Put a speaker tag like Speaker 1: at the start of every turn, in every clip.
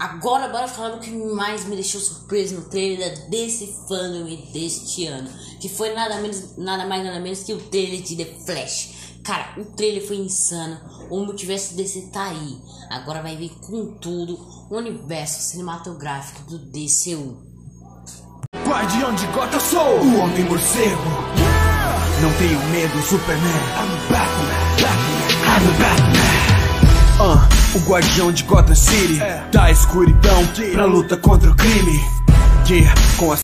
Speaker 1: agora bora falar do que mais me deixou surpreso no trailer desse fandom deste ano. Que foi nada, menos, nada mais nada menos que o trailer de The Flash. Cara, o trailer foi insano. O multiverso DC tá aí. Agora vai vir com tudo o universo cinematográfico do DCU.
Speaker 2: Guardião de Gotham, eu sou o Homem Morcego. Não tenho medo, Superman. I'm Batman, Batman, I'm Batman. Uh, o Guardião de Gotham City da escuridão pra luta contra o crime. Yeah, com as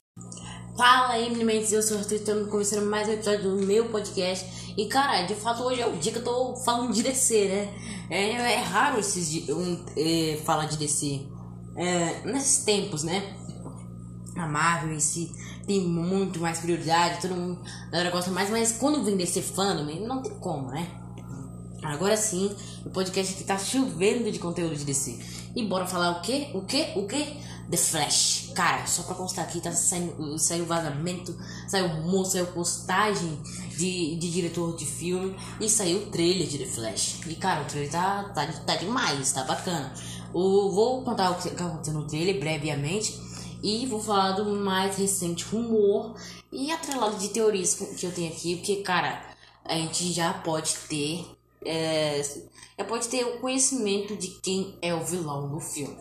Speaker 1: Fala aí, meninos, eu sou o Arthur, estamos começando mais um episódio do meu podcast. E cara, de fato hoje é o dia que eu tô falando de DC, né? É, é raro esses um, é, falar de DC. É, nesses tempos, né? A Marvel em si tem muito mais prioridade, todo mundo a galera gosta mais, mas quando vem DC fandom, não tem como, né? Agora sim, o podcast aqui tá chovendo de conteúdo de DC. E bora falar o quê? O quê? O quê? The Flash. Cara, só pra constar aqui, tá saindo, saiu vazamento, saiu moço, saiu postagem de, de diretor de filme e saiu o trailer de The Flash. E cara, o trailer tá, tá, tá demais, tá bacana. O, vou contar o que aconteceu no trailer brevemente. E vou falar do mais recente rumor e atrelado de teorias que eu tenho aqui, porque, cara, a gente já pode ter. É, já pode ter o conhecimento de quem é o vilão do filme.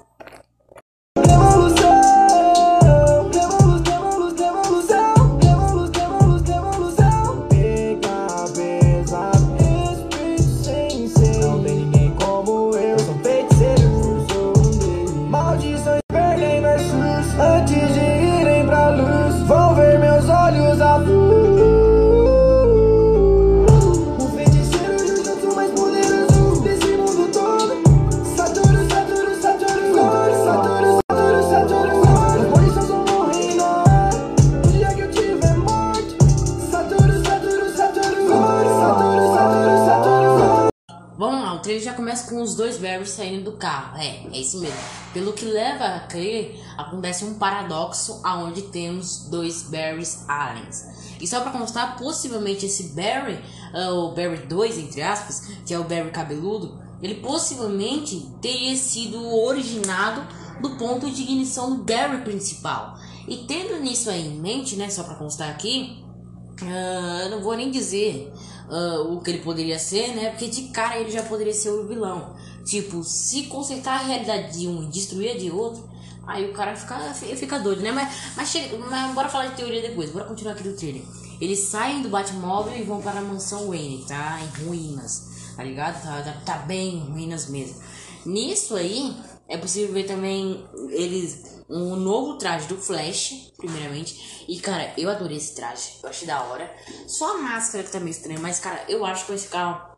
Speaker 3: Antes
Speaker 1: começa com os dois Barrys saindo do carro. É, é isso mesmo. Pelo que leva a crer, acontece um paradoxo aonde temos dois Barrys aliens. E só pra constar, possivelmente esse Barry, ah, o Barry 2, entre aspas, que é o Barry cabeludo, ele possivelmente teria sido originado do ponto de ignição do Barry principal. E tendo nisso aí em mente, né, só pra constar aqui, eu não vou nem dizer ah, o que ele poderia ser, né? Porque de cara ele já poderia ser o vilão. Tipo, se consertar a realidade de um e destruir a de outro, aí o cara fica, fica doido, né? Mas, mas, chega, mas bora falar de teoria depois, bora continuar aqui do trailer. Eles saem do Batmóvel e vão para a mansão Wayne, tá? Em ruínas, tá ligado? Tá, tá, tá bem em ruínas mesmo. Nisso aí, é possível ver também eles um novo traje do Flash, primeiramente. E cara, eu adorei esse traje, eu achei da hora. Só a máscara que tá meio estranha, mas cara, eu acho que vai ficar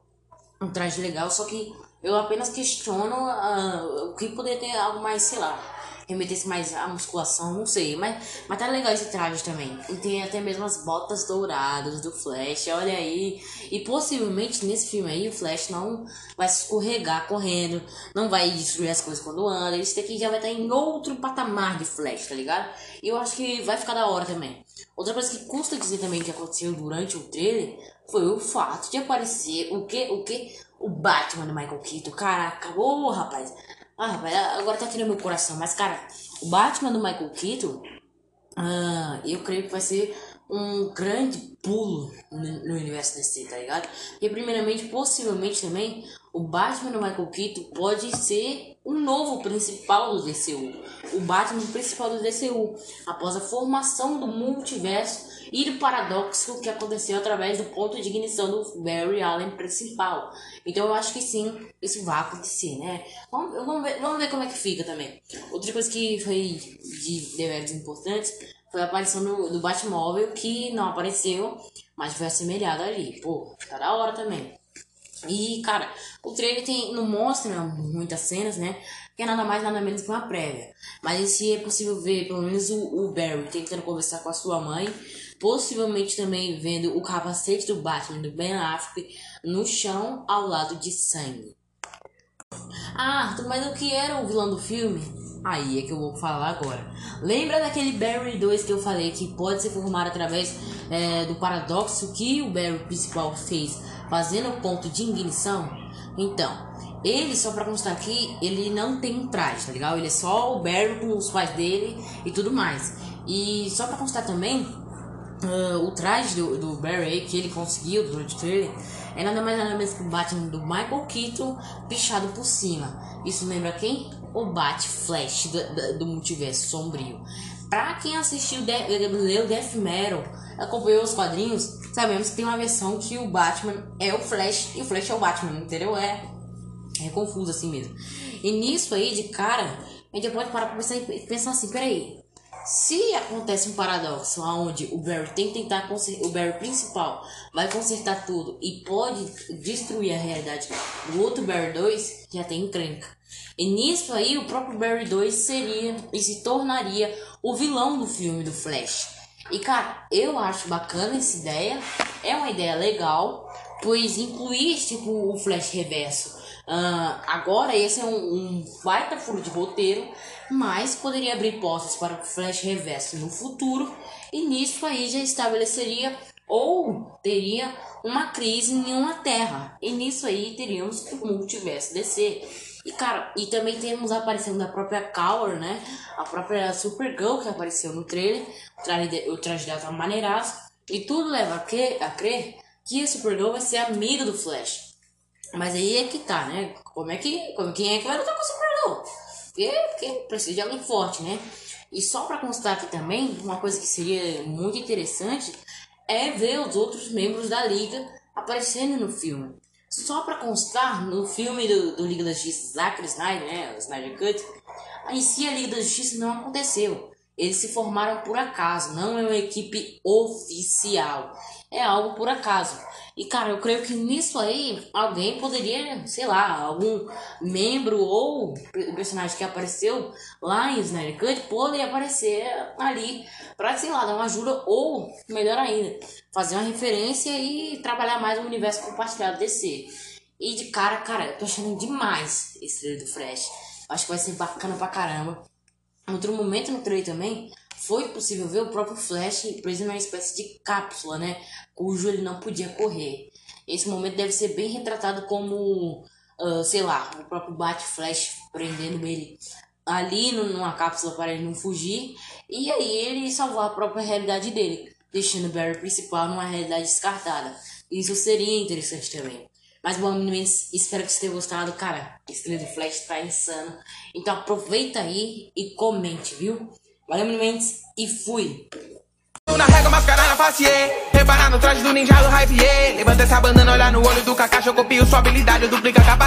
Speaker 1: um traje legal, só que eu apenas questiono ah, o que poderia ter algo mais, sei lá, remetesse mais à musculação, não sei, mas, mas tá legal esse traje também. E tem até mesmo as botas douradas do Flash, olha aí. E possivelmente nesse filme aí o Flash não vai escorregar correndo, não vai destruir as coisas quando anda. Esse daqui já vai estar em outro patamar de Flash, tá ligado? E eu acho que vai ficar da hora também. Outra coisa que custa dizer também que aconteceu durante o trailer foi o fato de aparecer o que? O que? O Batman do Michael Keaton. Caraca, ô rapaz. Ah, rapaz, agora tá aqui no meu coração. Mas, cara, o Batman do Michael Keaton, ah, eu creio que vai ser um grande pulo no, universo DC, tá ligado? E primeiramente, possivelmente também, o Batman do Michael Keaton pode ser o novo principal do DCU. O Batman principal do DCU, após a formação do multiverso e do paradoxo que aconteceu através do ponto de ignição do Barry Allen principal. Então eu acho que sim, isso vai acontecer, né? Vamos, vamos, ver, vamos ver como é que fica também. Outra coisa que foi de deveres importantes foi a aparição do, do Batmóvel, que não apareceu, mas foi assemelhado ali. Pô, tá da hora também. E, cara, o trailer tem, não mostra né, muitas cenas, né? Que é nada mais, nada menos que uma prévia. Mas se é possível ver, pelo menos, o, o Barry tentando conversar com a sua mãe. Possivelmente também vendo o capacete do Batman, do Ben Affleck, no chão ao lado de sangue. Ah, mas o que era o vilão do filme? Aí é que eu vou falar agora. Lembra daquele Barry 2 que eu falei que pode ser formado através é, do paradoxo que o Barry principal fez, fazendo o ponto de ignição? Então, Ele, só pra constar aqui, ele não tem um traje, tá ligado? Ele é só o Barry com os pais dele e tudo mais. E só pra constar também, uh, o traje do, do Barry que ele conseguiu durante o trailer é nada mais nada menos que o Batman do Michael Keaton pichado por cima. Isso lembra quem? O Bat Flash do, do, do multiverso sombrio. Pra quem assistiu, de, leu Death Metal, acompanhou os quadrinhos, sabemos que tem uma versão que o Batman é o Flash e o Flash é o Batman, entendeu? É, é confuso assim mesmo. E nisso aí, de cara, a gente pode parar pra pensar, pensar assim, peraí, se acontece um paradoxo onde o Barry tem que tentar o Barry principal vai consertar tudo e pode destruir a realidade do outro Barry 2, já tem encrenca. E nisso aí o próprio Barry 2 seria e se tornaria o vilão do filme do Flash. E cara, eu acho bacana essa ideia, é uma ideia legal, pois incluir tipo o Flash reverso Uh, agora esse é um, um baita furo de roteiro, mas poderia abrir portas para o Flash Reverso no futuro e nisso aí já estabeleceria ou teria uma crise em uma terra. E nisso aí teríamos o multiverso DC. E cara, e também temos a aparição da própria Cower, né? A própria Supergirl que apareceu no trailer. O traje, o traje dela tá maneiraço. E tudo leva a crer, a crer que a Supergirl vai ser amiga do Flash. Mas aí é que tá, né? Como é que. Como, quem é que vai lutar com o Supergirl? Porque, precisa de alguém forte, né? E só para constar aqui também, uma coisa que seria muito interessante é ver os outros membros da Liga aparecendo no filme. Só para constar, no filme do, do Liga da Justiça, Zack Snyder, né, o Snyder Cut, em si a Liga da Justiça não aconteceu. Eles se formaram por acaso, não é uma equipe oficial. É algo por acaso. E, cara, eu creio que nisso aí alguém poderia, sei lá, algum membro ou personagem que apareceu lá em Snyder Cut poderia aparecer ali pra, sei lá, dar uma ajuda ou, melhor ainda, fazer uma referência e trabalhar mais o universo compartilhado DC. E de cara, cara, eu tô achando demais esse do Flash. Acho que vai ser bacana pra caramba. Outro momento no trailer também foi possível ver o próprio Flash preso numa espécie de cápsula, né? Cujo ele não podia correr. Esse momento deve ser bem retratado como, uh, sei lá, o próprio Bat-Flash prendendo ele ali numa cápsula para ele não fugir. E aí ele salvar a própria realidade dele, deixando o Barry principal numa realidade descartada. Isso seria interessante também. Mas bom, meninos, espero que vocês tenham gostado. Cara, trailer do Flash tá insano. Então aproveita aí e comente, viu? Valeu, meninos, e fui!
Speaker 4: Na face, Reparar no traje do ninja hype, Levanta essa bandana, olhar no olho do Eu copio sua habilidade, a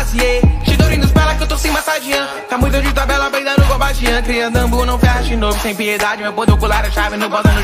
Speaker 4: pela que eu tô se massageando Tá muito de tabela, com a baixinha Cria dambu, não ferra de novo, sem piedade Meu poder ocular é chave, bota no